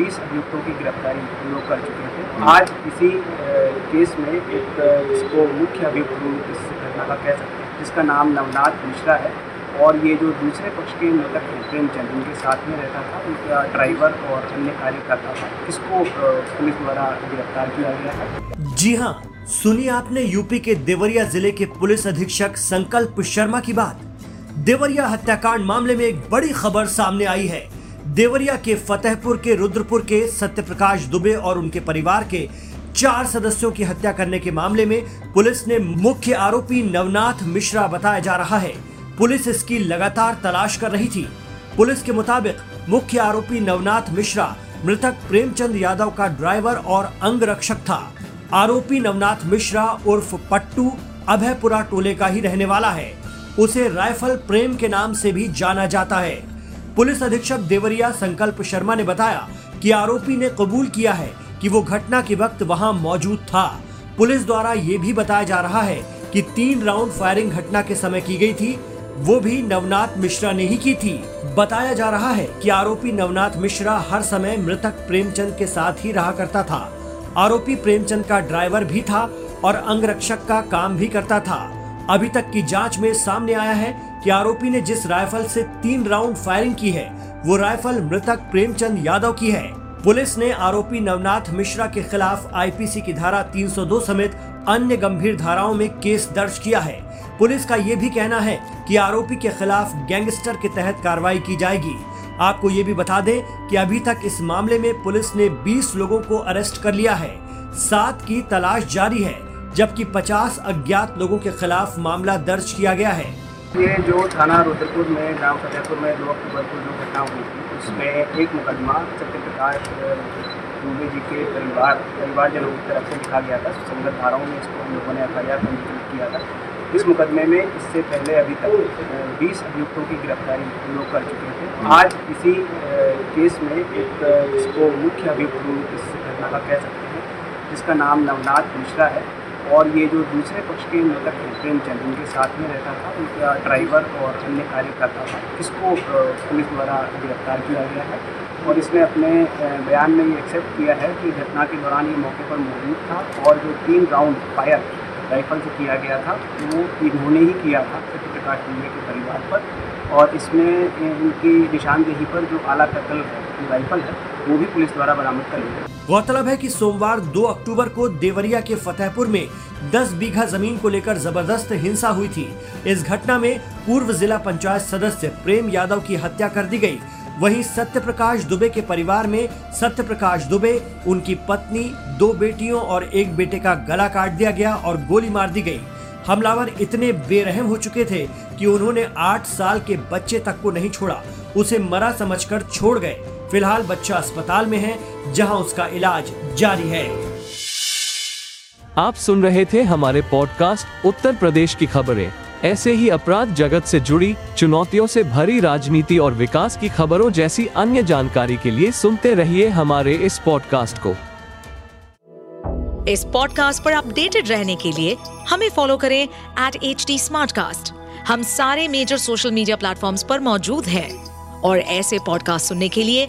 बीस अभियुक्तों की गिरफ्तारी हम लोग कर चुके थे आज इसी केस में एक जिसको मुख्य अभियुक्त इस घटना का कह सकते हैं, जिसका नाम नवनाथ मिश्रा है। और ये जो दूसरे पक्ष के मृतक हैं प्रेमचंद उनके साथ में रहता था, उनका ड्राइवर और अन्य कार्यकर्ता था। इसको पुलिस द्वारा गिरफ़्तार किया गया है। जी हाँ सुनिए आपने यूपी के देवरिया ज़िले के पुलिस अधीक्षक संकल्प शर्मा की बात। देवरिया हत्याकांड मामले में एक बड़ी खबर सामने आई है। देवरिया के फतेहपुर के रुद्रपुर के सत्यप्रकाश दुबे और उनके परिवार के चार सदस्यों की हत्या करने के मामले में पुलिस ने मुख्य आरोपी नवनाथ मिश्रा बताया जा रहा है। पुलिस इसकी लगातार तलाश कर रही थी। पुलिस के मुताबिक मुख्य आरोपी नवनाथ मिश्रा मृतक प्रेमचंद यादव का ड्राइवर और अंग रक्षक था। आरोपी नवनाथ मिश्रा उर्फ़ पट्टू अभयपुरा टोले का ही रहने वाला है। उसे राइफल प्रेम के नाम से भी जाना जाता है। पुलिस अधीक्षक देवरिया संकल्प शर्मा ने बताया कि आरोपी ने कबूल किया है कि वो घटना के वक्त वहाँ मौजूद था। पुलिस द्वारा ये भी बताया जा रहा है कि तीन राउंड फायरिंग घटना के समय की गई थी। वो भी नवनाथ मिश्रा ने ही की थी। बताया जा रहा है कि आरोपी नवनाथ मिश्रा हर समय मृतक प्रेमचंद के साथ ही रहा करता था। आरोपी प्रेमचंद का ड्राइवर भी था और अंगरक्षक का काम भी करता था। अभी तक की जाँच में सामने आया है कि आरोपी ने जिस राइफल से तीन राउंड फायरिंग की है, वो राइफल मृतक प्रेमचंद यादव की है। पुलिस ने आरोपी नवनाथ मिश्रा के खिलाफ आईपीसी की धारा 302 समेत अन्य गंभीर धाराओं में केस दर्ज किया है। पुलिस का ये भी कहना है कि आरोपी के खिलाफ गैंगस्टर के तहत कार्रवाई की जाएगी। आपको ये भी बता दें कि अभी तक इस मामले में पुलिस ने 20 लोगों को अरेस्ट कर लिया है। सात की तलाश जारी है। जबकि 50 अज्ञात लोगों के खिलाफ मामला दर्ज किया गया है। ये जो थाना रुद्रपुर में, गाँव फतेहपुर में दो अक्टूबर को जो घटना हुई थी, उसमें एक मुकदमा सत्यप्रकाश दूबे जी के परिवार, परिवारजनों की तरफ़ से लिखा गया था। संगत धाराओं में इसको हम लोगों ने एफ़ आई आर पंजीकृत किया था। इस मुकदमे में इससे पहले अभी तक 20 अभियुक्तों की गिरफ्तारी हम लोग कर चुके थे। आज इसी केस में एक जिसको मुख्य अभियुक्त इस घटना का कह सकते हैं, जिसका नाम नवनाथ मिश्रा है। और ये जो दूसरे पक्ष के मृतक हैं प्रेमचंद उनके साथ में रहता था, उनका ड्राइवर और अन्य कार्यकर्ता था, इसको पुलिस द्वारा गिरफ़्तार किया गया है और इसने अपने बयान में ये एक्सेप्ट किया है कि घटना के दौरान ये मौके पर मौजूद था और जो तीन राउंड फायर राइफल से किया गया था, वो इन्होंने ही किया था सत्य प्रकाश के परिवार पर और इसमें इनकी निशानदेही पर जो आला कतल राइफल है वो भी पुलिस द्वारा बरामद कर ली गौरतलब है कि सोमवार 2 अक्टूबर को देवरिया के फतेहपुर में 10 बीघा ज़मीन को लेकर ज़बरदस्त हिंसा हुई थी। इस घटना में पूर्व जिला पंचायत सदस्य प्रेम यादव की हत्या कर दी गई। वहीं सत्य प्रकाश दुबे के परिवार में सत्य प्रकाश दुबे, उनकी पत्नी, दो बेटियों और एक बेटे का गला काट दिया गया और गोली मार दी गई। हमलावर इतने बेरहम हो चुके थे कि उन्होंने आठ साल के बच्चे तक को नहीं छोड़ा। उसे मरा समझकर छोड़ गए। फ़िलहाल बच्चा अस्पताल में है जहाँ उसका इलाज जारी है। आप सुन रहे थे हमारे पॉडकास्ट उत्तर प्रदेश की खबरें। ऐसे ही अपराध जगत से जुड़ी चुनौतियों से भरी राजनीति और विकास की खबरों जैसी अन्य जानकारी के लिए सुनते रहिए हमारे इस पॉडकास्ट को। इस पॉडकास्ट पर अपडेटेड रहने के लिए हमें फॉलो करें एट एच डी हम सारे मेजर सोशल मीडिया प्लेटफॉर्म पर मौजूद हैं। और ऐसे पॉडकास्ट सुनने के लिए